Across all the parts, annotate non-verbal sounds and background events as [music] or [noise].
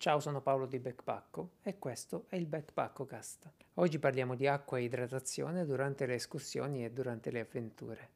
Ciao, sono Paolo di Backpacko e questo è il Backpacko Cast. Oggi parliamo di acqua e idratazione durante le escursioni e durante le avventure.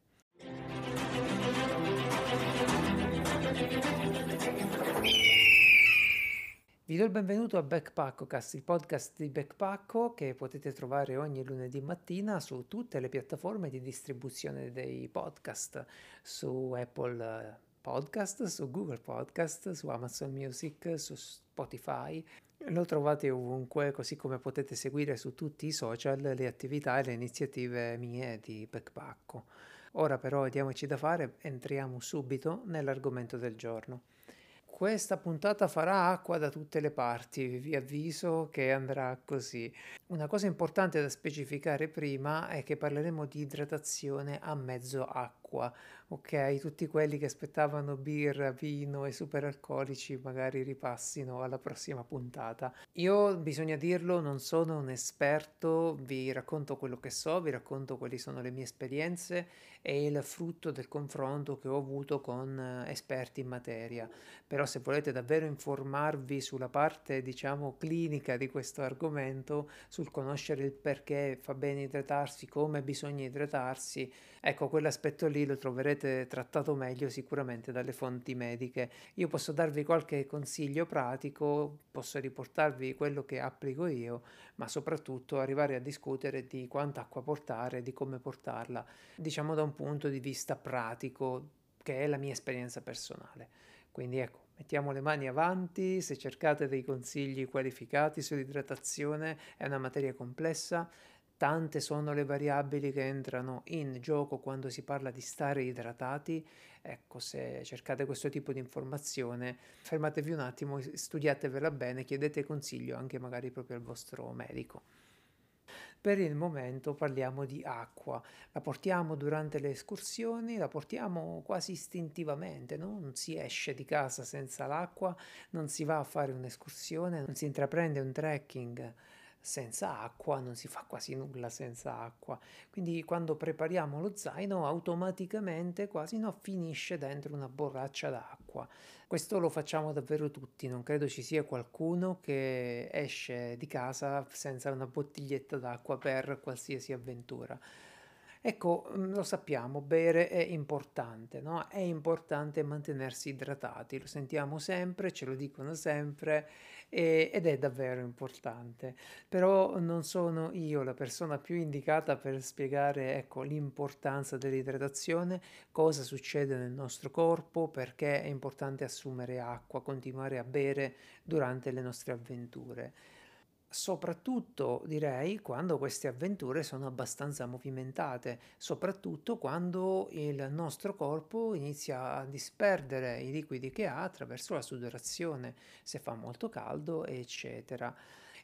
Vi do il benvenuto a Backpackocast, il podcast di Backpacko che potete trovare ogni lunedì mattina su tutte le piattaforme di distribuzione dei podcast, su Apple Podcast, su Google Podcast, su Amazon Music, su Spotify. Lo trovate ovunque, così come potete seguire su tutti i social le attività e le iniziative mie di Backpacko. Ora però diamoci da fare, entriamo subito nell'argomento del giorno. Questa puntata farà acqua da tutte le parti, vi avviso che andrà così. Una cosa importante da specificare prima è che parleremo di idratazione a mezzo acqua, ok? Tutti quelli che aspettavano birra, vino e superalcolici magari ripassino alla prossima puntata. Io, bisogna dirlo, non sono un esperto, vi racconto quello che so, vi racconto quali sono le mie esperienze e il frutto del confronto che ho avuto con eh, esperti in materia. Però se volete davvero informarvi sulla parte, diciamo, clinica di questo argomento, sul conoscere il perché fa bene idratarsi, come bisogna idratarsi, ecco, quell'aspetto lì lo troverete trattato meglio sicuramente dalle fonti mediche. Io posso darvi qualche consiglio pratico, posso riportarvi quello che applico io, ma soprattutto arrivare a discutere di quanta acqua portare, di come portarla, diciamo da un punto di vista pratico, che è la mia esperienza personale. Quindi ecco, mettiamo le mani avanti, se cercate dei consigli qualificati sull'idratazione è una materia complessa, tante sono le variabili che entrano in gioco quando si parla di stare idratati. Ecco, se cercate questo tipo di informazione, fermatevi un attimo, studiatevela bene, chiedete consiglio anche magari proprio al vostro medico. Per il momento parliamo di acqua, la portiamo durante le escursioni, la portiamo quasi istintivamente, no? non si esce di casa senza l'acqua, non si va a fare un'escursione, non si intraprende un trekking senza acqua, non si fa quasi nulla senza acqua. Quindi quando prepariamo lo zaino automaticamente quasi no, finisce dentro una borraccia d'acqua. Questo lo facciamo davvero tutti, non credo ci sia qualcuno che esce di casa senza una bottiglietta d'acqua per qualsiasi avventura. Ecco, mm, lo sappiamo, bere è importante, no? È importante mantenersi idratati, lo sentiamo sempre, ce lo dicono sempre e, ed è davvero importante. Però non sono io la persona più indicata per spiegare, ecco, l'importanza dell'idratazione, cosa succede nel nostro corpo, perché è importante assumere acqua, continuare a bere durante le nostre avventure soprattutto direi quando queste avventure sono abbastanza movimentate, soprattutto quando il nostro corpo inizia a disperdere i liquidi che ha attraverso la sudorazione, se fa molto caldo, eccetera.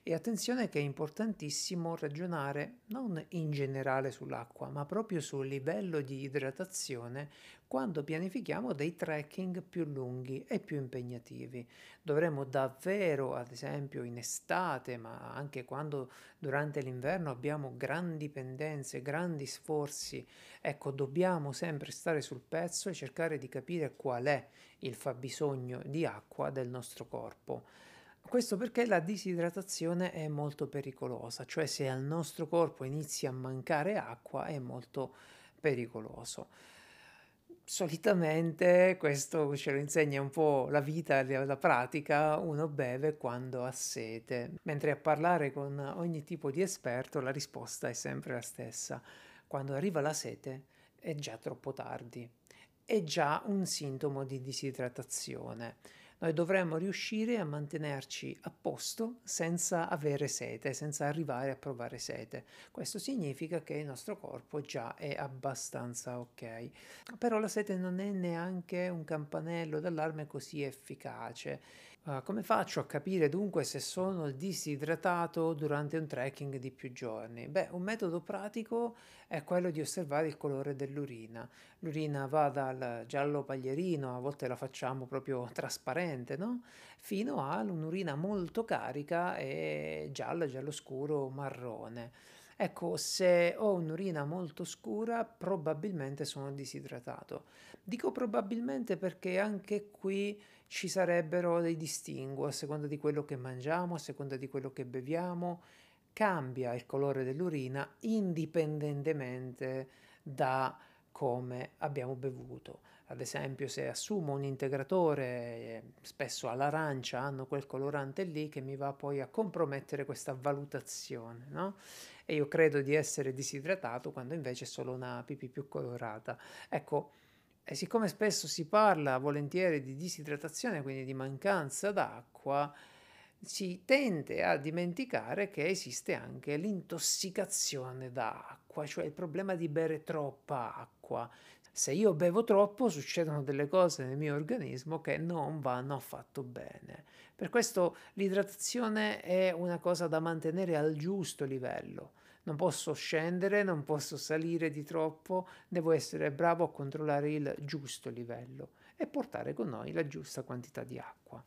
E attenzione che è importantissimo ragionare non in generale sull'acqua, ma proprio sul livello di idratazione quando pianifichiamo dei trekking più lunghi e più impegnativi. Dovremmo davvero, ad esempio in estate, ma anche quando durante l'inverno abbiamo grandi pendenze, grandi sforzi, ecco, dobbiamo sempre stare sul pezzo e cercare di capire qual è il fabbisogno di acqua del nostro corpo. Questo perché la disidratazione è molto pericolosa, cioè se al nostro corpo inizia a mancare acqua è molto pericoloso. Solitamente questo ce lo insegna un po' la vita, la pratica, uno beve quando ha sete, mentre a parlare con ogni tipo di esperto la risposta è sempre la stessa. Quando arriva la sete è già troppo tardi, è già un sintomo di disidratazione noi dovremmo riuscire a mantenerci a posto senza avere sete, senza arrivare a provare sete. Questo significa che il nostro corpo già è abbastanza ok. Però la sete non è neanche un campanello d'allarme così efficace Uh, come faccio a capire dunque se sono disidratato durante un trekking di più giorni? Beh, un metodo pratico è quello di osservare il colore dell'urina. L'urina va dal giallo paglierino, a volte la facciamo proprio [laughs] trasparente, no? Fino a un'urina molto carica e giallo, giallo scuro, marrone. Ecco, se ho un'urina molto scura, probabilmente sono disidratato. Dico probabilmente perché anche qui ci sarebbero dei distinguo a seconda di quello che mangiamo, a seconda di quello che beviamo, cambia il colore dell'urina indipendentemente da come abbiamo bevuto. Ad esempio, se assumo un integratore, eh, spesso all'arancia hanno quel colorante lì che mi va poi a compromettere questa valutazione, no? E io credo di essere disidratato quando invece è solo una pipì più colorata. Ecco, e siccome spesso si parla volentieri di disidratazione, quindi di mancanza d'acqua, si tende a dimenticare che esiste anche l'intossicazione d'acqua, cioè il problema di bere troppa acqua. Se io bevo troppo succedono delle cose nel mio organismo che non vanno affatto bene. Per questo l'idratazione è una cosa da mantenere al giusto livello. Non posso scendere, non posso salire di troppo, devo essere bravo a controllare il giusto livello e portare con noi la giusta quantità di acqua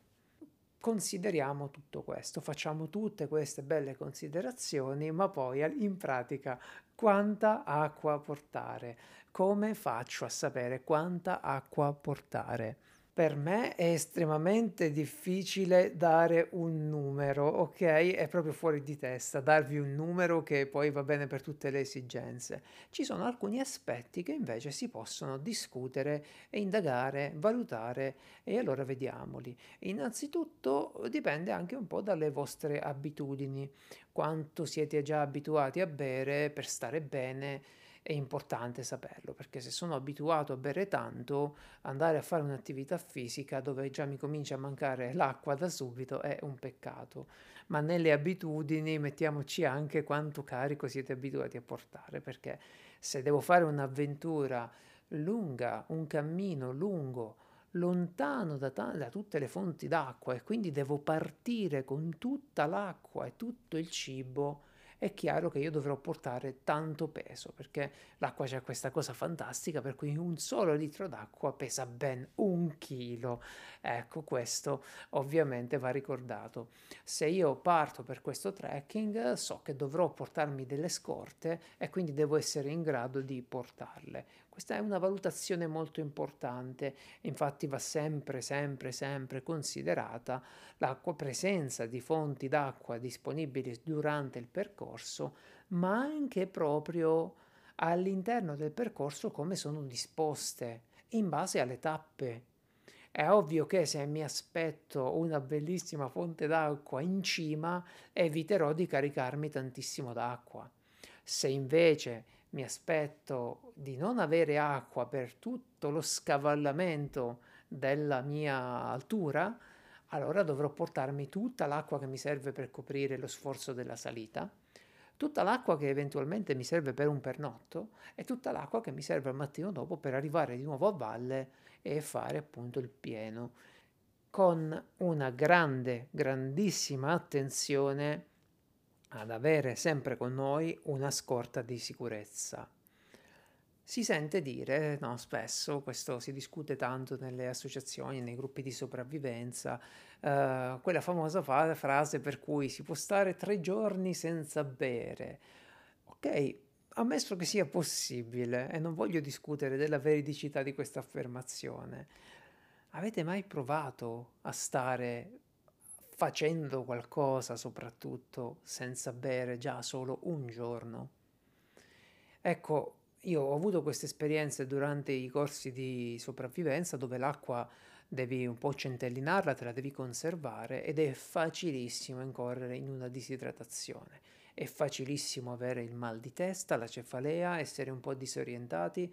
consideriamo tutto questo, facciamo tutte queste belle considerazioni, ma poi in pratica quanta acqua portare? Come faccio a sapere quanta acqua portare? Per me è estremamente difficile dare un numero, ok? È proprio fuori di testa darvi un numero che poi va bene per tutte le esigenze. Ci sono alcuni aspetti che invece si possono discutere e indagare, valutare e allora vediamoli. Innanzitutto dipende anche un po' dalle vostre abitudini, quanto siete già abituati a bere per stare bene è importante saperlo perché se sono abituato a bere tanto, andare a fare un'attività fisica dove già mi comincia a mancare l'acqua da subito è un peccato. Ma nelle abitudini mettiamoci anche quanto carico siete abituati a portare perché se devo fare un'avventura lunga, un cammino lungo, lontano da, ta- da, tutte le fonti d'acqua e quindi devo partire con tutta l'acqua e tutto il cibo, è chiaro che io dovrò portare tanto peso perché l'acqua c'è questa cosa fantastica per cui un solo litro d'acqua pesa ben un chilo. Ecco, questo ovviamente va ricordato. Se io parto per questo trekking so che dovrò portarmi delle scorte e quindi devo essere in grado di portarle. Questa è una valutazione molto importante, infatti va sempre, sempre, sempre considerata la presenza di fonti d'acqua disponibili durante il percorso, ma anche proprio all'interno del percorso come sono disposte in base alle tappe. È ovvio che se mi aspetto una bellissima fonte d'acqua in cima, eviterò di caricarmi tantissimo d'acqua. Se invece mi aspetto di non avere acqua per tutto lo scavallamento della mia altura, allora dovrò portarmi tutta l'acqua che mi serve per coprire lo sforzo della salita, tutta l'acqua che eventualmente mi serve per un pernotto e tutta l'acqua che mi serve al mattino dopo per arrivare di nuovo a valle e fare appunto il pieno, con una grande, grandissima attenzione ad avere sempre con noi una scorta di sicurezza. Si sente dire, no, spesso, questo si discute tanto nelle associazioni, nei gruppi di sopravvivenza, eh, quella famosa fa- frase per cui si può stare tre giorni senza bere. Ok, ammesso che sia possibile, e non voglio discutere della veridicità di questa affermazione, avete mai provato a stare facendo qualcosa soprattutto senza bere già solo un giorno. Ecco, io ho avuto queste esperienze durante i corsi di sopravvivenza dove l'acqua devi un po' centellinarla, te la devi conservare ed è facilissimo incorrere in una disidratazione. È facilissimo avere il mal di testa, la cefalea, essere un po' disorientati.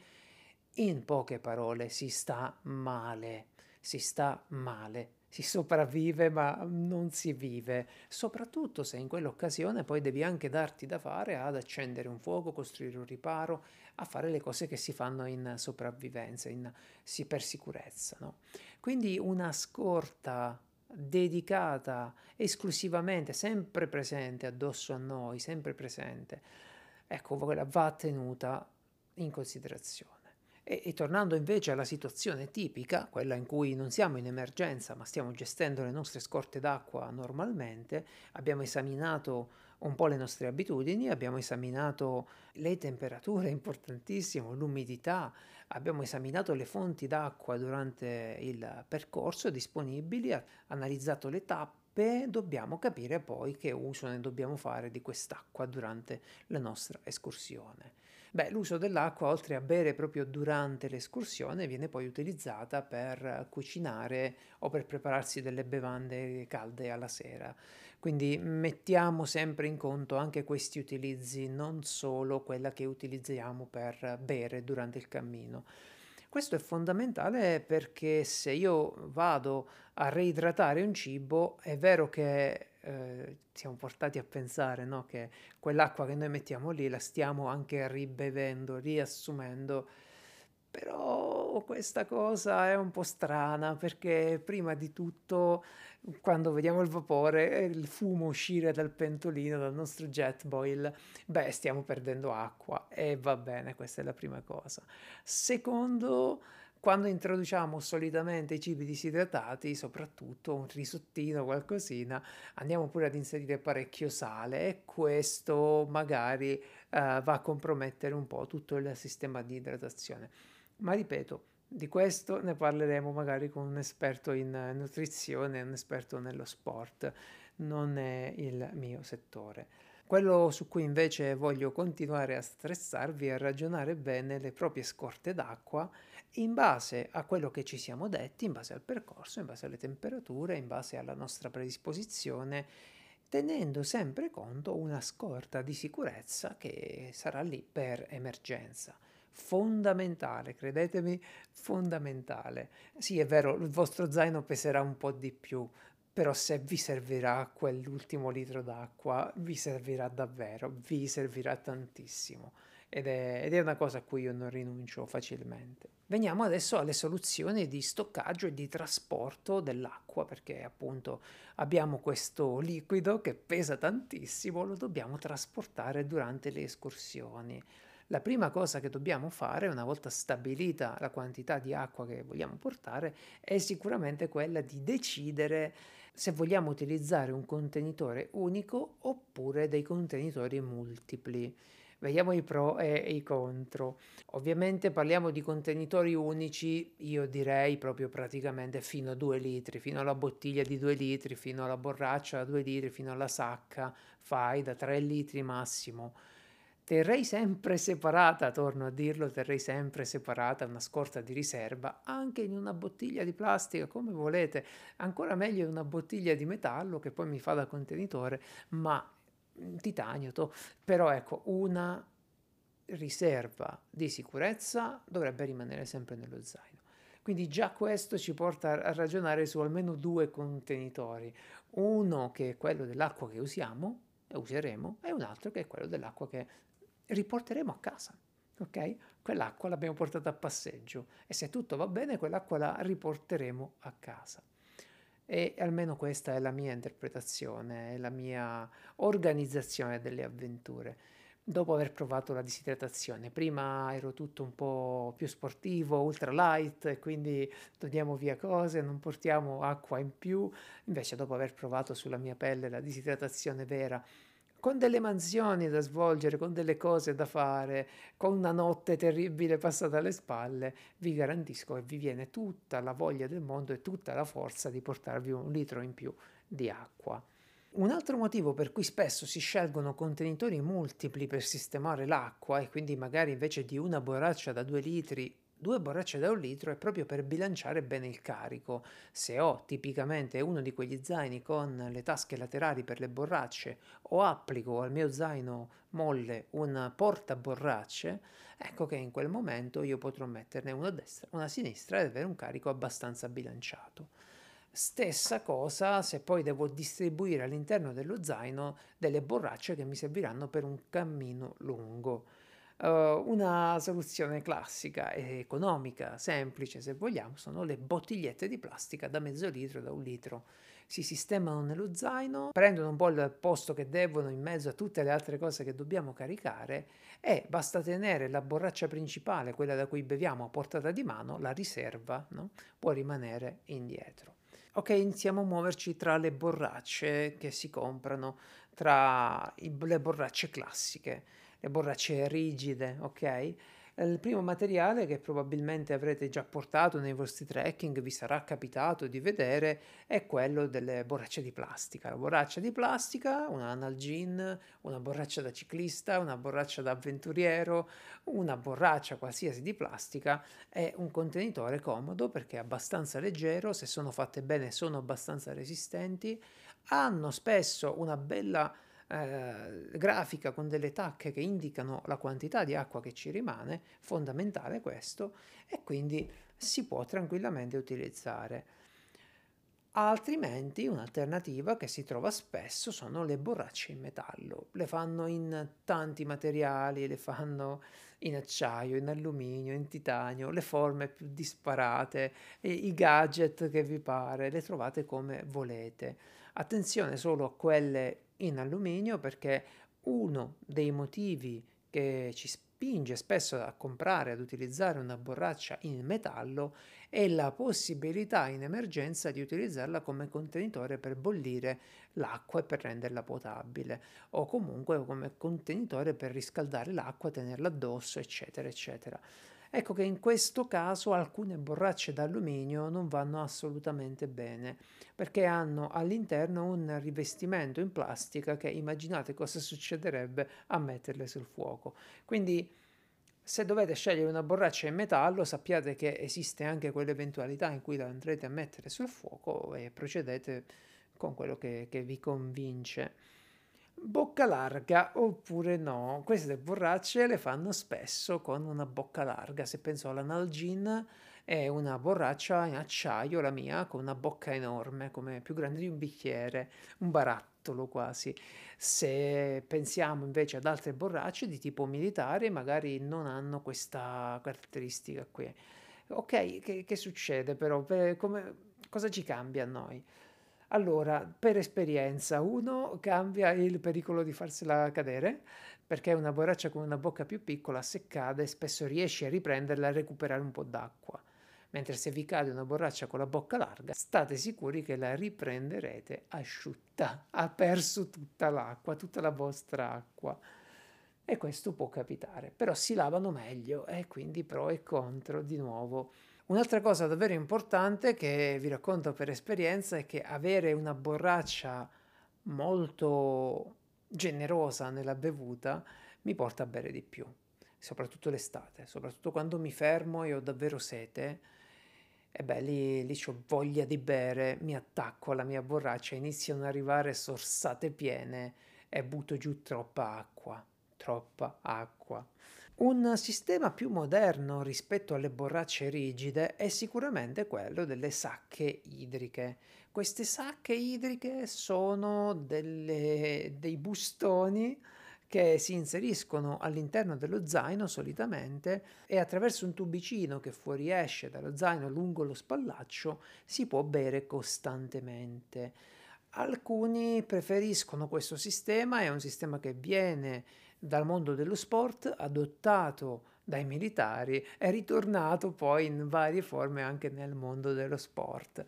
In poche parole, si sta male, si sta male si sopravvive ma non si vive, soprattutto se in quell'occasione poi devi anche darti da fare ad accendere un fuoco, costruire un riparo, a fare le cose che si fanno in sopravvivenza, in, sì, per sicurezza. No? Quindi una scorta dedicata esclusivamente, sempre presente addosso a noi, sempre presente, ecco, va tenuta in considerazione. E, e, tornando invece alla situazione tipica, quella in cui non siamo in emergenza ma stiamo gestendo le nostre scorte d'acqua normalmente, abbiamo esaminato un po' le nostre abitudini, abbiamo esaminato le temperature, [laughs] importantissimo, l'umidità, abbiamo esaminato le fonti d'acqua durante il percorso disponibili, analizzato le tappe, dobbiamo capire poi che uso ne dobbiamo fare di quest'acqua durante la nostra escursione. Beh, l'uso dell'acqua, oltre a bere proprio durante l'escursione, viene poi utilizzata per cucinare o per prepararsi delle bevande calde alla sera. Quindi mettiamo sempre in conto anche questi utilizzi, non solo quella che utilizziamo per bere durante il cammino. Questo è fondamentale perché se io vado a reidratare un cibo, è vero che eh, siamo portati a pensare no, che quell'acqua che noi mettiamo lì la stiamo anche ribevendo, riassumendo però questa cosa è un po' strana perché prima di tutto quando vediamo il vapore, il fumo uscire dal pentolino, dal nostro jet boil, beh, stiamo perdendo acqua e va bene, questa è la prima cosa. Secondo, quando introduciamo solitamente i cibi disidratati, soprattutto un risottino, qualcosina, andiamo pure ad inserire parecchio sale e questo magari uh, va a compromettere un po' tutto il sistema di idratazione. Ma ripeto, di questo ne parleremo magari con un esperto in nutrizione, un esperto nello sport, non è il mio settore. Quello su cui invece voglio continuare a stressarvi è ragionare bene le proprie scorte d'acqua in base a quello che ci siamo detti, in base al percorso, in base alle temperature, in base alla nostra predisposizione, tenendo sempre conto una scorta di sicurezza che sarà lì per emergenza fondamentale, credetemi, fondamentale. Sì, è vero, il vostro zaino peserà un po' di più, però se vi servirà quell'ultimo litro d'acqua, vi servirà davvero, vi servirà tantissimo. Ed è, ed è, una cosa a cui io non rinuncio facilmente. Veniamo adesso alle soluzioni di stoccaggio e di trasporto dell'acqua, perché appunto abbiamo questo liquido che pesa tantissimo, lo dobbiamo trasportare durante le escursioni. La prima cosa che dobbiamo fare, una volta stabilita la quantità di acqua che vogliamo portare, è sicuramente quella di decidere se vogliamo utilizzare un contenitore unico oppure dei contenitori multipli. Vediamo i pro e i contro. Ovviamente parliamo di contenitori unici, io direi proprio praticamente fino a 2 litri, fino alla bottiglia di 2 litri, fino alla borraccia da 2 litri, fino alla sacca, fai da 3 litri massimo terrei sempre separata, torno a dirlo, terrei sempre separata una scorta di riserva anche in una bottiglia di plastica, come volete, ancora meglio in una bottiglia di metallo che poi mi fa da contenitore, ma titanio, però ecco, una riserva di sicurezza dovrebbe rimanere sempre nello zaino. Quindi già questo ci porta a ragionare su almeno due contenitori, uno che è quello dell'acqua che usiamo e useremo e un altro che è quello dell'acqua che riporteremo a casa. Ok? Quell'acqua l'abbiamo portata a passeggio e se tutto va bene quell'acqua la riporteremo a casa. E almeno questa è la mia interpretazione, è la mia organizzazione delle avventure. Dopo aver provato la disidratazione, prima ero tutto un po' più sportivo, ultra light, quindi togliamo via cose, non portiamo acqua in più. Invece, dopo aver provato sulla mia pelle la disidratazione vera, con delle mansioni da svolgere, con delle cose da fare, con una notte terribile passata alle spalle, vi garantisco che vi viene tutta la voglia del mondo e tutta la forza di portarvi un litro in più di acqua. Un altro motivo per cui spesso si scelgono contenitori multipli per sistemare l'acqua e quindi magari invece di una borraccia da 2 litri due borracce da un litro è proprio per bilanciare bene il carico. Se ho tipicamente uno di quegli zaini con le tasche laterali per le borracce o applico al mio zaino molle un portaborracce, ecco che in quel momento io potrò metterne uno a destra, una a sinistra ed avere un carico abbastanza bilanciato. Stessa cosa se poi devo distribuire all'interno dello zaino delle borracce che mi serviranno per un cammino lungo. Uh, una soluzione classica economica, semplice se vogliamo, sono le bottigliette di plastica da mezzo litro, da un litro. si sistemano nello zaino, prendono un po' il posto che devono in mezzo a tutte le altre cose che dobbiamo caricare e basta tenere la borraccia principale, quella da cui beviamo a portata di mano, la riserva no? può rimanere indietro. Ok, iniziamo a muoverci tra le borracce che si comprano, tra i, le borracce classiche, le borracce rigide, ok? Il primo materiale che probabilmente avrete già portato nei vostri trekking, vi sarà capitato di vedere, è quello delle borracce di plastica. La borraccia di plastica, una analgin, una borraccia da ciclista, una borraccia da avventuriero, una borraccia qualsiasi di plastica è un contenitore comodo perché è abbastanza leggero, se sono fatte bene sono abbastanza resistenti, hanno spesso una bella eh, grafica con delle tacche che indicano la quantità di acqua che ci rimane, fondamentale questo, e quindi si può tranquillamente utilizzare. Altrimenti un'alternativa che si trova spesso sono le borracce in metallo. Le fanno in tanti materiali, le fanno in acciaio, in alluminio, in titanio, le forme più disparate, i gadget che vi pare, le trovate come volete. Attenzione solo a quelle in alluminio perché uno dei motivi che ci spinge spesso a comprare, ad utilizzare una borraccia in metallo è la possibilità in emergenza di utilizzarla come contenitore per bollire l'acqua e per renderla potabile o comunque come contenitore per riscaldare l'acqua, tenerla addosso, eccetera, eccetera. Ecco che in questo caso alcune borracce d'alluminio non vanno assolutamente bene perché hanno all'interno un rivestimento in plastica che immaginate cosa succederebbe a metterle sul fuoco. Quindi se dovete scegliere una borraccia in metallo sappiate che esiste anche quell'eventualità in cui la andrete a mettere sul fuoco e procedete con quello che, che vi convince. Bocca larga oppure no? Queste borracce le fanno spesso con una bocca larga. Se penso all'analgin, è una borraccia in acciaio, la mia, con una bocca enorme, come più grande di un bicchiere, un barattolo quasi. Se pensiamo invece ad altre borracce di tipo militare, magari non hanno questa caratteristica qui. Ok, che, che succede però? Per, come, cosa ci cambia a noi? Allora, per esperienza, uno cambia il pericolo di farsela cadere, perché una borraccia con una bocca più piccola, se cade, spesso riesci a riprenderla e recuperare un po' d'acqua. Mentre se vi cade una borraccia con la bocca larga, state sicuri che la riprenderete asciutta, ha perso tutta l'acqua, tutta la vostra acqua. E questo può capitare, però si lavano meglio e quindi pro e contro di nuovo Un'altra cosa davvero importante che vi racconto per esperienza è che avere una borraccia molto generosa nella bevuta mi porta a bere di più, soprattutto l'estate, soprattutto quando mi fermo e ho davvero sete. E beh, lì, lì ho voglia di bere, mi attacco alla mia borraccia, iniziano ad arrivare sorsate piene e butto giù troppa acqua, troppa acqua. Un sistema più moderno rispetto alle borracce rigide è sicuramente quello delle sacche idriche. Queste sacche idriche sono delle, dei bustoni che si inseriscono all'interno dello zaino solitamente e attraverso un tubicino che fuoriesce dallo zaino lungo lo spallaccio si può bere costantemente. Alcuni preferiscono questo sistema, è un sistema che viene dal mondo dello sport, adottato dai militari, è ritornato poi in varie forme anche nel mondo dello sport.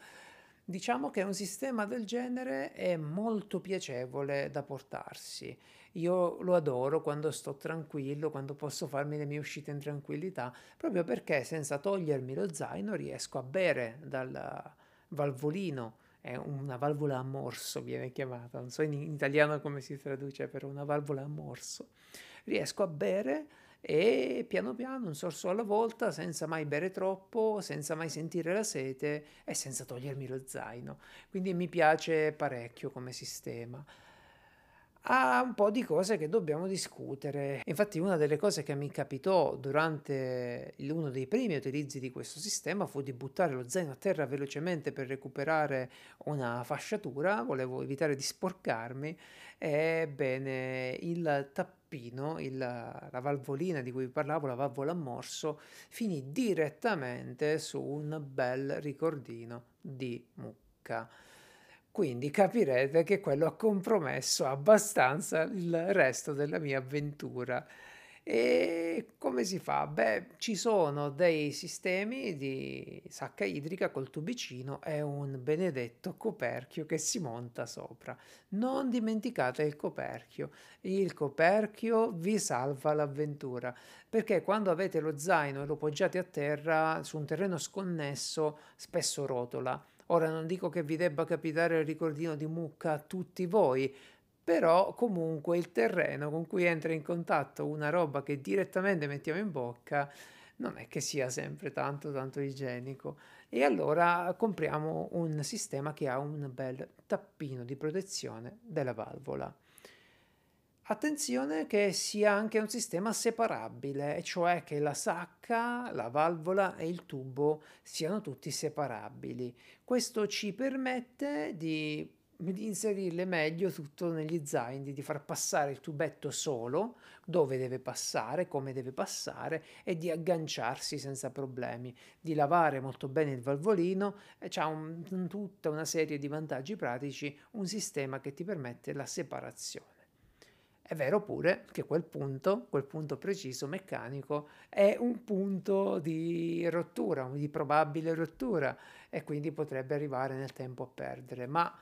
Diciamo che un sistema del genere è molto piacevole da portarsi. Io lo adoro quando sto tranquillo, quando posso farmi le mie uscite in tranquillità, proprio perché senza togliermi lo zaino riesco a bere dal valvolino è una valvola a morso, viene chiamata, non so in italiano come si traduce, però una valvola a morso. Riesco a bere e piano piano, un sorso alla volta, senza mai bere troppo, senza mai sentire la sete e senza togliermi lo zaino. Quindi mi piace parecchio come sistema ha un po' di cose che dobbiamo discutere. Infatti una delle cose che mi capitò durante uno dei primi utilizzi di questo sistema fu di buttare lo zaino a terra velocemente per recuperare una fasciatura, volevo evitare di sporcarmi, ebbene il tappino, il, la valvolina di cui parlavo, la valvola a morso, finì direttamente su un bel ricordino di mucca. Quindi capirete che quello ha compromesso abbastanza il resto della mia avventura. E come si fa? Beh, ci sono dei sistemi di sacca idrica col tubicino e un benedetto coperchio che si monta sopra. Non dimenticate il coperchio. Il coperchio vi salva l'avventura perché quando avete lo zaino e lo poggiate a terra su un terreno sconnesso, spesso rotola. Ora non dico che vi debba capitare il ricordino di mucca a tutti voi, però comunque il terreno con cui entra in contatto una roba che direttamente mettiamo in bocca non è che sia sempre tanto tanto igienico e allora compriamo un sistema che ha un bel tappino di protezione della valvola. Attenzione che sia anche un sistema separabile, cioè che la sacca, la valvola e il tubo siano tutti separabili. Questo ci permette di di inserirle meglio tutto negli zaini, di far passare il tubetto solo, dove deve passare, come deve passare e di agganciarsi senza problemi, di lavare molto bene il valvolino e c'ha un, tutta una serie di vantaggi pratici, un sistema che ti permette la separazione. È vero pure che quel punto, quel punto preciso meccanico, è un punto di rottura, di probabile rottura e quindi potrebbe arrivare nel tempo a perdere, ma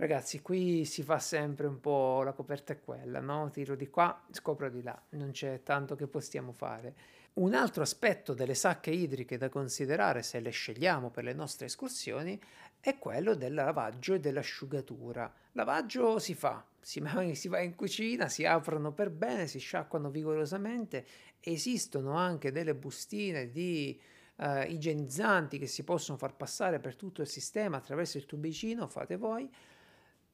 Ragazzi, qui si fa sempre un po' la coperta è quella, no? Tiro di qua, scopro di là, non c'è tanto che possiamo fare. Un altro aspetto delle sacche idriche da considerare se le scegliamo per le nostre escursioni è quello del lavaggio e dell'asciugatura. Lavaggio si fa, si, va in cucina, si aprono per bene, si sciacquano vigorosamente, esistono anche delle bustine di uh, igienizzanti che si possono far passare per tutto il sistema attraverso il tubicino, fate voi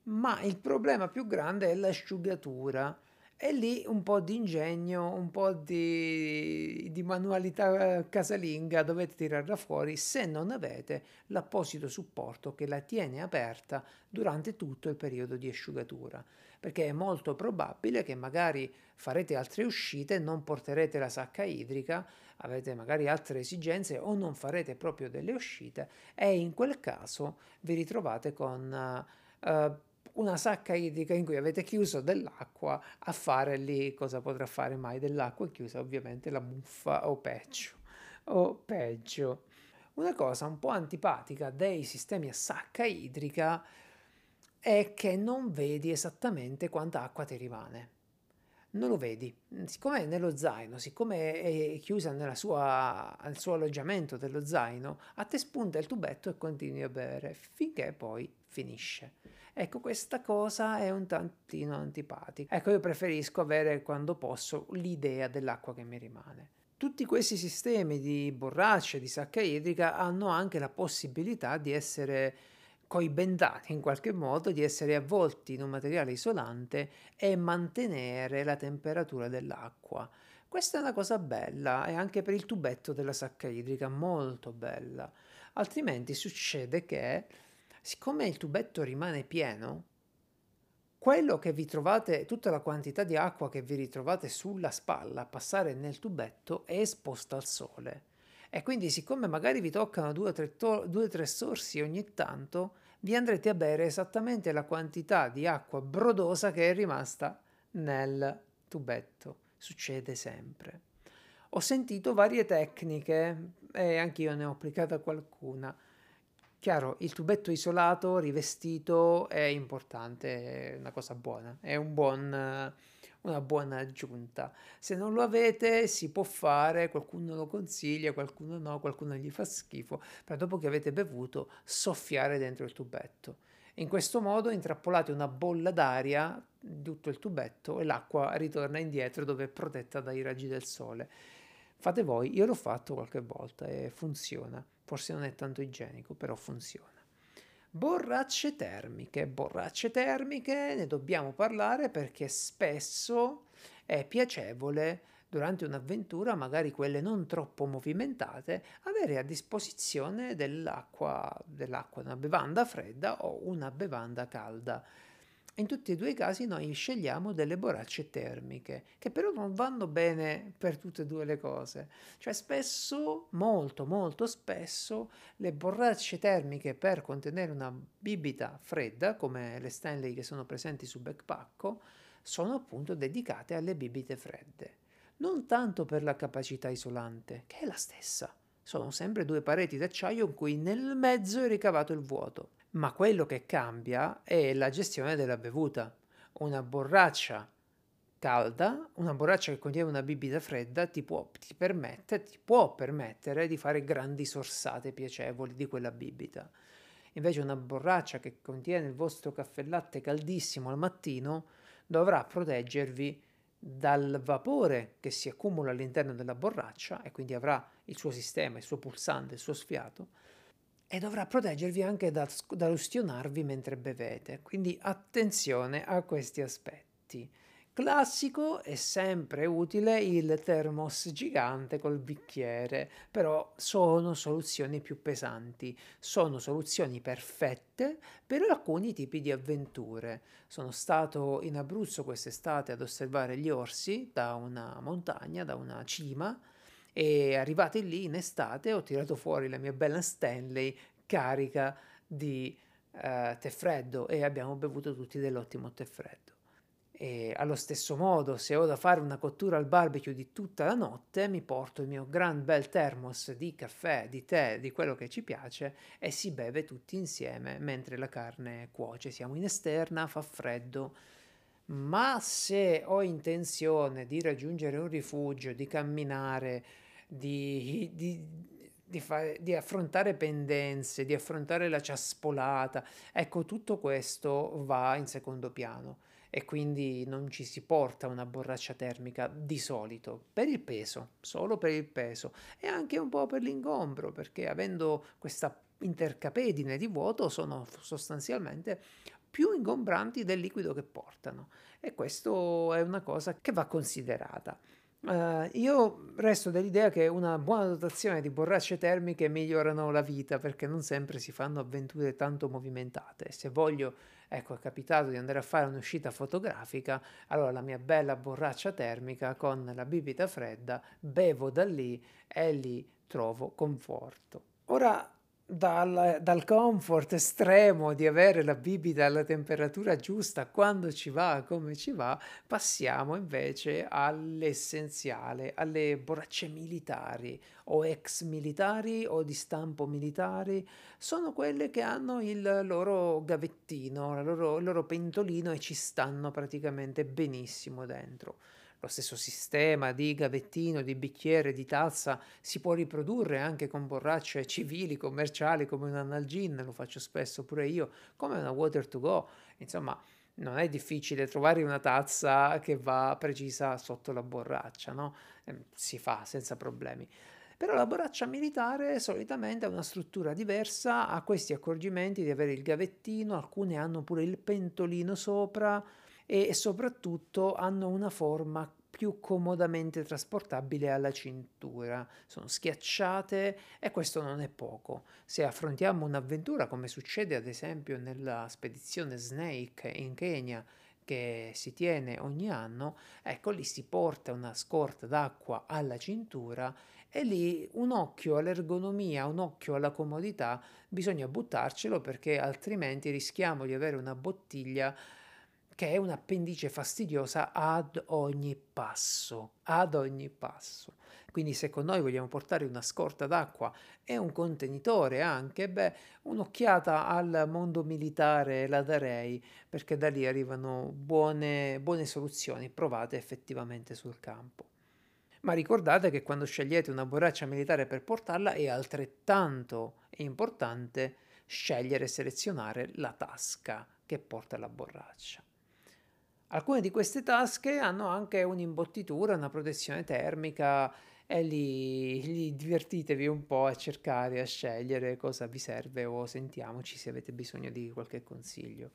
ma il problema più grande è l'asciugatura. E lì un po' di ingegno, un po' di, di manualità casalinga dovete tirarla fuori se non avete l'apposito supporto che la tiene aperta durante tutto il periodo di asciugatura. Perché è molto probabile che magari farete altre uscite, non porterete la sacca idrica, avete magari altre esigenze o non farete proprio delle uscite e in quel caso vi ritrovate con... Uh, una sacca idrica in cui avete chiuso dell'acqua a fare lì cosa potrà fare mai dell'acqua chiusa ovviamente la muffa o peggio o peggio. Una cosa un po' antipatica dei sistemi a sacca idrica è che non vedi esattamente quanta acqua ti rimane non lo vedi. Siccome è nello zaino, siccome è chiusa nel suo alloggiamento dello zaino, a te spunta il tubetto e continui a bere finché poi finisce. Ecco, questa cosa è un tantino antipatica. Ecco, io preferisco avere quando posso l'idea dell'acqua che mi rimane. Tutti questi sistemi di borraccia, di sacca idrica hanno anche la possibilità di essere coibentati in qualche modo, di essere avvolti in un materiale isolante e mantenere la temperatura dell'acqua. Questa è una cosa bella e anche per il tubetto della sacca idrica molto bella. Altrimenti succede che siccome il tubetto rimane pieno, quello che vi trovate, tutta la quantità di acqua che vi ritrovate sulla spalla a passare nel tubetto è esposta al sole. E quindi siccome magari vi toccano due o tre, to- tre sorsi ogni tanto, vi andrete a bere esattamente la quantità di acqua brodosa che è rimasta nel tubetto. Succede sempre. Ho sentito varie tecniche e anche io ne ho applicata qualcuna. Chiaro, il tubetto isolato, rivestito, è importante, è una cosa buona, è un buon, una buona aggiunta. Se non lo avete, si può fare, qualcuno lo consiglia, qualcuno no, qualcuno gli fa schifo, però dopo che avete bevuto, soffiare dentro il tubetto. In questo modo intrappolate una bolla d'aria tutto il tubetto e l'acqua ritorna indietro dove è protetta dai raggi del sole. Fate voi, io l'ho fatto qualche volta e funziona. Forse non è tanto igienico, però funziona. Borracce termiche. Borracce termiche ne dobbiamo parlare perché spesso è piacevole durante un'avventura, magari quelle non troppo movimentate, avere a disposizione dell'acqua, dell'acqua, una bevanda fredda o una bevanda calda. In tutti e due i casi noi scegliamo delle borracce termiche, che però non vanno bene per tutte e due le cose. Cioè spesso, molto molto spesso, le borracce termiche per contenere una bibita fredda, come le Stanley che sono presenti su Backpacko, sono appunto dedicate alle bibite fredde. Non tanto per la capacità isolante, che è la stessa. Sono sempre due pareti d'acciaio in cui nel mezzo è ricavato il vuoto ma quello che cambia è la gestione della bevuta. Una borraccia calda, una borraccia che contiene una bibita fredda ti può, ti permette, ti può permettere di fare grandi sorsate piacevoli di quella bibita. Invece una borraccia che contiene il vostro caffè latte caldissimo al mattino dovrà proteggervi dal vapore che si accumula all'interno della borraccia e quindi avrà il suo sistema, il suo pulsante, il suo sfiato e dovrà proteggervi anche da, dall'ustionarvi mentre bevete. Quindi attenzione a questi aspetti. Classico è sempre utile il thermos gigante col bicchiere, però sono soluzioni più pesanti, sono soluzioni perfette per alcuni tipi di avventure. Sono stato in Abruzzo quest'estate ad osservare gli orsi da una montagna, da una cima, e arrivati lì in estate ho tirato fuori la mia bella Stanley carica di eh, tè freddo e abbiamo bevuto tutti dell'ottimo tè freddo. E allo stesso modo, se ho da fare una cottura al barbecue di tutta la notte, mi porto il mio gran bel thermos di caffè, di tè, di quello che ci piace e si beve tutti insieme mentre la carne cuoce. Siamo in esterna, fa freddo, ma se ho intenzione di raggiungere un rifugio, di camminare, di, di, di, fare, di, affrontare pendenze, di affrontare la ciaspolata, ecco tutto questo va in secondo piano e quindi non ci si porta una borraccia termica di solito per il peso, solo per il peso e anche un po' per l'ingombro perché avendo questa intercapedine di vuoto sono sostanzialmente più ingombranti del liquido che portano e questo è una cosa che va considerata. Uh, io resto dell'idea che una buona dotazione di borracce termiche migliorano la vita perché non sempre si fanno avventure tanto movimentate. Se voglio, ecco, è capitato di andare a fare un'uscita fotografica, allora la mia bella borraccia termica con la bibita fredda, bevo da lì e lì trovo conforto. Ora, dal, dal, comfort estremo di avere la bibita alla temperatura giusta quando ci va, come ci va, passiamo invece all'essenziale, alle borracce militari o ex militari o di stampo militari. Sono quelle che hanno il loro gavettino, loro, il loro pentolino e ci stanno praticamente benissimo dentro. Lo stesso sistema di gavettino, di bicchiere, di tazza si può riprodurre anche con borracce civili, commerciali, come un Analgin, lo faccio spesso pure io, come una Water to Go. Insomma, non è difficile trovare una tazza che va precisa sotto la borraccia, no? Eh, si fa senza problemi. Però la borraccia militare solitamente ha una struttura diversa, ha questi accorgimenti di avere il gavettino, alcune hanno pure il pentolino sopra, e soprattutto hanno una forma più comodamente trasportabile alla cintura, sono schiacciate e questo non è poco. Se affrontiamo un'avventura come succede ad esempio nella spedizione Snake in Kenya che si tiene ogni anno, ecco lì si porta una scorta d'acqua alla cintura e lì un occhio all'ergonomia, un occhio alla comodità, bisogna buttarcelo perché altrimenti rischiamo di avere una bottiglia che è un'appendice fastidiosa ad ogni passo, ad ogni passo. Quindi se con noi vogliamo portare una scorta d'acqua e un contenitore anche, beh, un'occhiata al mondo militare la darei, perché da lì arrivano buone, buone soluzioni provate effettivamente sul campo. Ma ricordate che quando scegliete una borraccia militare per portarla è altrettanto importante scegliere e selezionare la tasca che porta la borraccia. Alcune di queste tasche hanno anche un'imbottitura, una protezione termica e lì, lì divertitevi un po' a cercare, a scegliere cosa vi serve o sentiamoci se avete bisogno di qualche consiglio.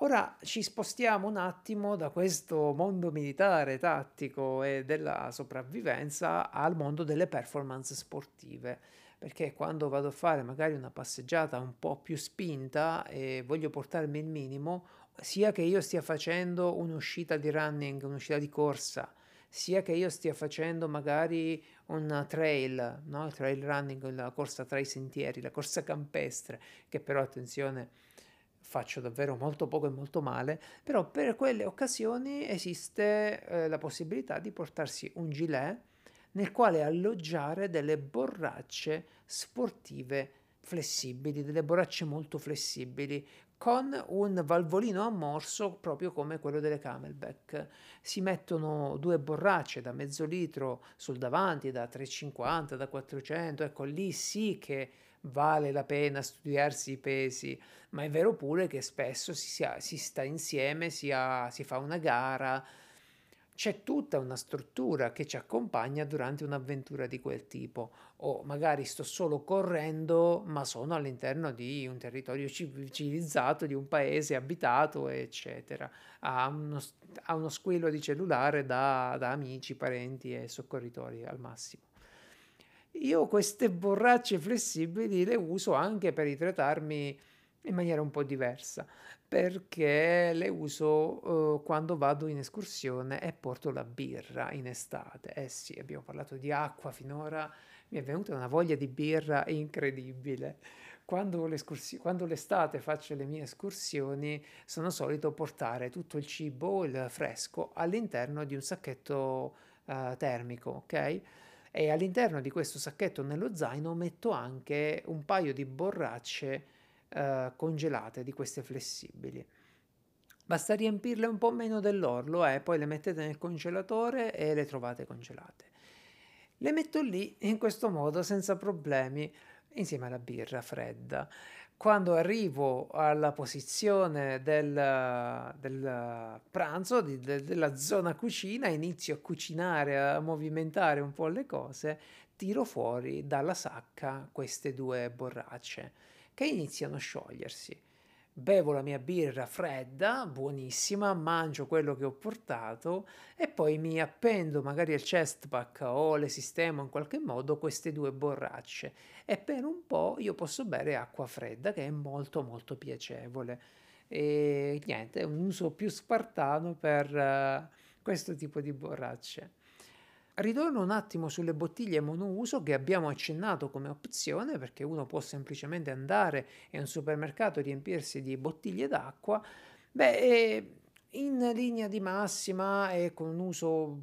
Ora ci spostiamo un attimo da questo mondo militare, tattico e della sopravvivenza al mondo delle performance sportive. perché quando vado a fare magari una passeggiata un po' più spinta e voglio portarmi il minimo, sia che io stia facendo un'uscita di running, un'uscita di corsa, sia che io stia facendo magari un trail, no? trail running, la corsa tra i sentieri, la corsa campestre, che però attenzione faccio davvero molto poco e molto male, però per quelle occasioni esiste eh, la possibilità di portarsi un gilet nel quale alloggiare delle borracce sportive flessibili, delle borracce molto flessibili, con un valvolino a morso proprio come quello delle Camelback. Si mettono due borracce da mezzo litro sul davanti, da 350, da 400, ecco lì sì che vale la pena studiarsi i pesi, ma è vero pure che spesso si, si, sta insieme, si, ha, si fa una gara, c'è tutta una struttura che ci accompagna durante un'avventura di quel tipo. O magari sto solo correndo ma sono all'interno di un territorio civilizzato, di un paese abitato eccetera. Ha uno, ha uno squillo di cellulare da, da amici, parenti e soccorritori al massimo. Io queste borracce flessibili le uso anche per idratarmi in maniera un po' diversa perché le uso uh, quando vado in escursione e porto la birra in estate. Eh sì, abbiamo parlato di acqua finora, mi è venuta una voglia di birra incredibile. Quando, quando l'estate faccio le mie escursioni sono solito portare tutto il cibo, il fresco, all'interno di un sacchetto uh, termico, ok? E all'interno di questo sacchetto nello zaino metto anche un paio di borracce eh, congelate di queste flessibili. Basta riempirle un po' meno dell'orlo e eh, poi le mettete nel congelatore e le trovate congelate. Le metto lì in questo modo senza problemi insieme alla birra fredda. Quando arrivo alla posizione del, del pranzo, di, de, della zona cucina, inizio a cucinare, a movimentare un po' le cose, tiro fuori dalla sacca queste due borracce che iniziano a sciogliersi. Bevo la mia birra fredda, buonissima, mangio quello che ho portato e poi mi appendo magari al chest pack o le sistemo in qualche modo queste due borracce e per un po' io posso bere acqua fredda che è molto molto piacevole. E niente, è un uso più spartano per uh, questo tipo di borracce. Ritorno un attimo sulle bottiglie monouso che abbiamo accennato come opzione perché uno può semplicemente andare in un supermercato e riempirsi di bottiglie d'acqua. Beh, in linea di massima e con un uso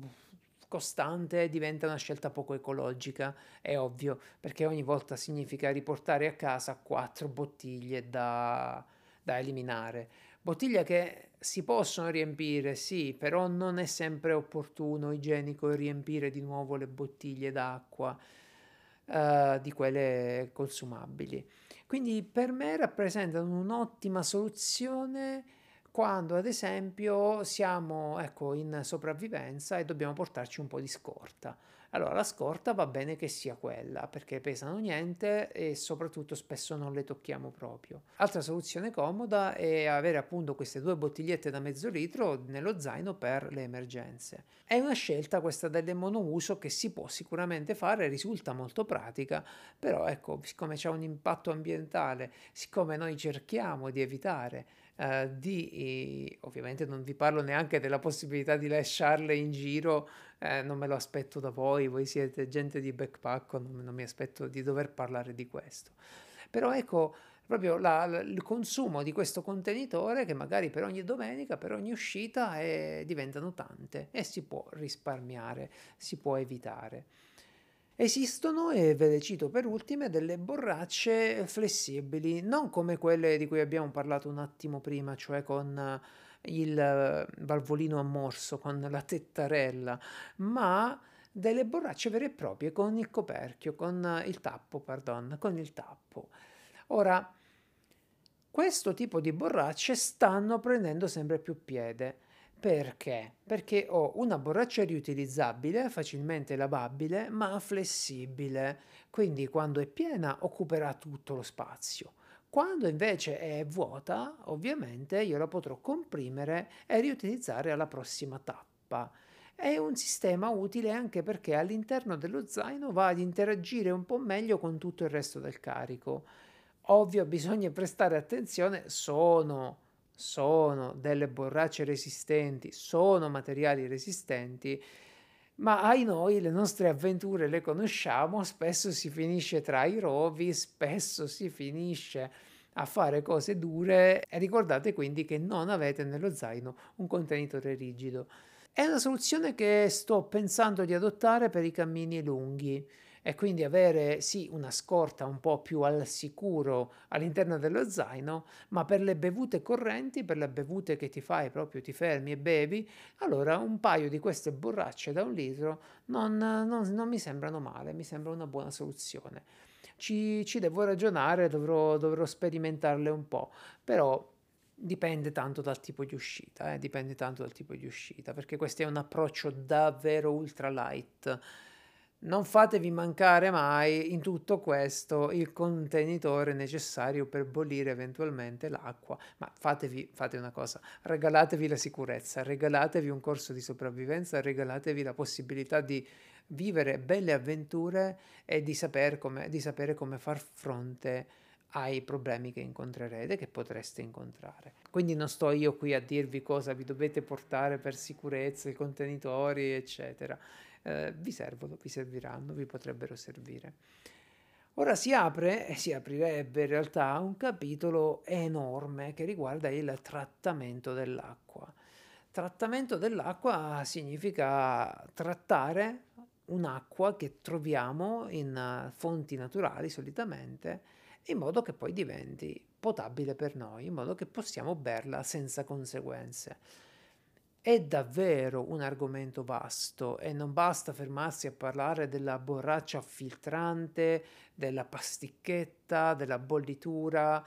costante diventa una scelta poco ecologica, è ovvio, perché ogni volta significa riportare a casa quattro bottiglie da, da eliminare. Bottiglie che si possono riempire, sì, però non è sempre opportuno, igienico riempire di nuovo le bottiglie d'acqua uh, di quelle consumabili. Quindi per me rappresentano un'ottima soluzione quando ad esempio siamo ecco, in sopravvivenza e dobbiamo portarci un po' di scorta. Allora la scorta va bene che sia quella perché pesano niente e soprattutto spesso non le tocchiamo proprio. Altra soluzione comoda è avere appunto queste due bottigliette da mezzo litro nello zaino per le emergenze. È una scelta questa del monouso che si può sicuramente fare, risulta molto pratica, però ecco, siccome c'è un impatto ambientale, siccome noi cerchiamo di evitare Uh, di, ovviamente non vi parlo neanche della possibilità di lasciarle in giro, eh, non me lo aspetto da voi, voi siete gente di backpack, non, non mi aspetto di dover parlare di questo. Però ecco, proprio la, la, il consumo di questo contenitore che magari per ogni domenica, per ogni uscita è, diventano tante e si può risparmiare, si può evitare. Esistono, e ve le cito per ultime, delle borracce flessibili, non come quelle di cui abbiamo parlato un attimo prima, cioè con il valvolino a morso, con la tettarella, ma delle borracce vere e proprie con il coperchio, con il tappo, pardon, con il tappo. Ora, questo tipo di borracce stanno prendendo sempre più piede. Perché? Perché ho una borraccia riutilizzabile, facilmente lavabile, ma flessibile, quindi quando è piena occuperà tutto lo spazio. Quando invece è vuota, ovviamente io la potrò comprimere e riutilizzare alla prossima tappa. È un sistema utile anche perché all'interno dello zaino va ad interagire un po' meglio con tutto il resto del carico. Ovvio, bisogna prestare attenzione, sono, sono delle borracce resistenti, sono materiali resistenti, ma ai noi le nostre avventure le conosciamo, spesso si finisce tra i rovi, spesso si finisce a fare cose dure e ricordate quindi che non avete nello zaino un contenitore rigido. È una soluzione che sto pensando di adottare per i cammini lunghi e quindi avere sì una scorta un po' più al sicuro all'interno dello zaino, ma per le bevute correnti, per le bevute che ti fai proprio, ti fermi e bevi, allora un paio di queste borracce da un litro non, non, non mi sembrano male, mi sembra una buona soluzione. Ci, ci devo ragionare, dovrò, dovrò sperimentarle un po', però dipende tanto dal tipo di uscita, eh? dipende tanto dal tipo di uscita, perché questo è un approccio davvero ultra light non fatevi mancare mai in tutto questo il contenitore necessario per bollire eventualmente l'acqua, ma fatevi, fate una cosa, regalatevi la sicurezza, regalatevi un corso di sopravvivenza, regalatevi la possibilità di vivere belle avventure e di, saper come, di sapere come far fronte ai problemi che incontrerete, che potreste incontrare. Quindi non sto io qui a dirvi cosa vi dovete portare per sicurezza, i contenitori, eccetera eh, vi servono, vi serviranno, vi potrebbero servire. Ora si apre e si aprirebbe in realtà un capitolo enorme che riguarda il trattamento dell'acqua. Trattamento dell'acqua significa trattare un'acqua che troviamo in fonti naturali solitamente in modo che poi diventi potabile per noi, in modo che possiamo berla senza conseguenze. È davvero un argomento vasto e non basta fermarsi a parlare della borraccia filtrante, della pasticchetta, della bollitura.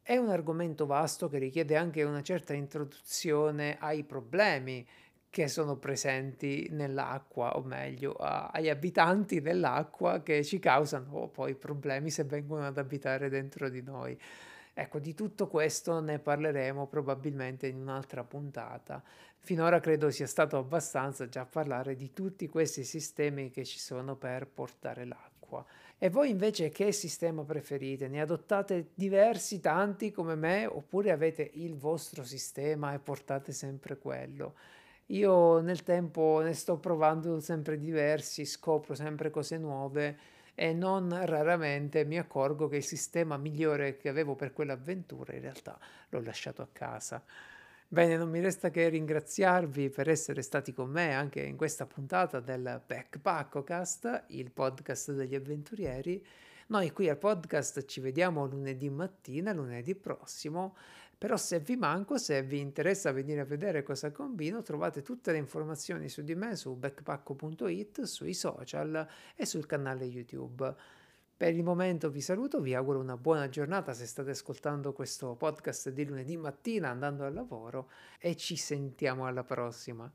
È un argomento vasto che richiede anche una certa introduzione ai problemi che sono presenti nell'acqua, o meglio, agli abitanti dell'acqua che ci causano poi problemi se vengono ad abitare dentro di noi. Ecco, di tutto questo ne parleremo probabilmente in un'altra puntata. Finora credo sia stato abbastanza già parlare di tutti questi sistemi che ci sono per portare l'acqua. E voi invece che sistema preferite? Ne adottate diversi, tanti come me, oppure avete il vostro sistema e portate sempre quello? Io nel tempo ne sto provando sempre diversi, scopro sempre cose nuove e non raramente mi accorgo che il sistema migliore che avevo per quell'avventura in realtà l'ho lasciato a casa. Bene, non mi resta che ringraziarvi per essere stati con me anche in questa puntata del Backpackocast, il podcast degli avventurieri. Noi qui al podcast ci vediamo lunedì mattina, lunedì prossimo però se vi manco, se vi interessa venire a vedere cosa combino, trovate tutte le informazioni su di me su backpacco.it, sui social e sul canale YouTube. Per il momento vi saluto, vi auguro una buona giornata se state ascoltando questo podcast di lunedì mattina andando al lavoro e ci sentiamo alla prossima.